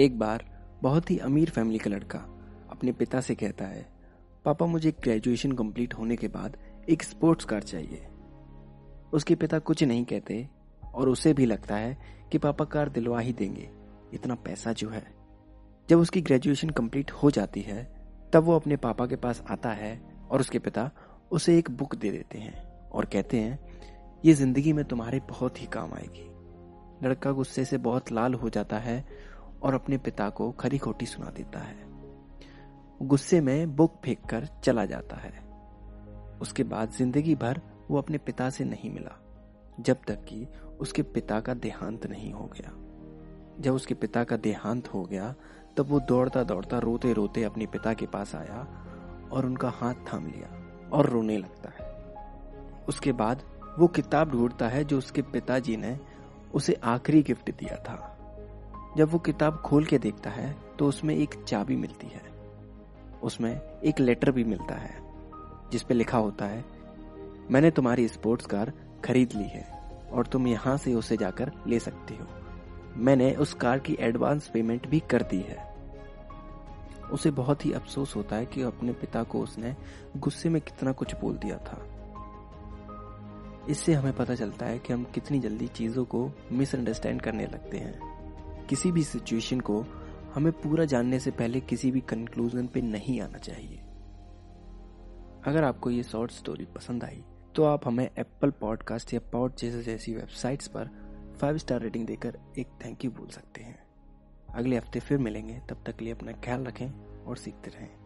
एक बार बहुत ही अमीर फैमिली का लड़का अपने पिता से कहता है, पापा, मुझे ग्रेजुएशन कंप्लीट होने के बाद एक स्पोर्ट्स कार चाहिए। उसके पिता कुछ नहीं कहते और उसे भी लगता है कि पापा कार दिलवा ही देंगे, इतना पैसा जो है। जब उसकी ग्रेजुएशन कंप्लीट हो जाती है, तब वो अपने पापा के पास आता है और उसके पिता उसे एक बुक दे देते हैं और कहते हैं, ये ज़िंदगी में तुम्हारे बहुत ही काम आएगी। लड़का गुस्से से बहुत लाल हो जाता है और अपने पिता को खरी खोटी सुना देता है। गुस्से में बुक फेंक कर चला जाता है। उसके बाद ज़िंदगी भर वो अपने पिता से नहीं मिला, जब तक कि उसके पिता का देहांत नहीं हो गया। जब उसके पिता का देहांत हो गया, तब वो दौड़ता दौड़ता रोते रोते अपने पिता के पास आया और उनका हाथ थाम लिया और रोने लगता है। उसके बाद वो किताब ढूंढता है जो उसके पिताजी ने उसे आखिरी गिफ्ट दिया था। जब वो किताब खोल के देखता है तो उसमें एक चाबी मिलती है। उसमें एक लेटर भी मिलता है जिसपे लिखा होता है, मैंने तुम्हारी स्पोर्ट्स कार खरीद ली है, और तुम यहाँ से उसे जाकर ले सकती हो। मैंने उस कार की एडवांस पेमेंट भी कर दी है। उसे बहुत ही अफसोस होता है कि अपने पिता को उसने गुस्से में कितना कुछ बोल दिया था। इससे हमें पता चलता है कि हम कितनी जल्दी चीज़ों को मिसअंडरस्टैंड करने लगते हैं। किसी भी सिचुएशन को हमें पूरा जानने से पहले किसी भी कंक्लूजन पे नहीं आना चाहिए। अगर आपको ये शॉर्ट स्टोरी पसंद आई तो आप हमें एप्पल पॉडकास्ट या पॉड जैसे जैसी वेबसाइट्स पर फाइव स्टार रेटिंग देकर एक थैंक यू बोल सकते हैं। अगले हफ़्ते फिर मिलेंगे, तब तक लिए अपना ख्याल रखें और सीखते रहें।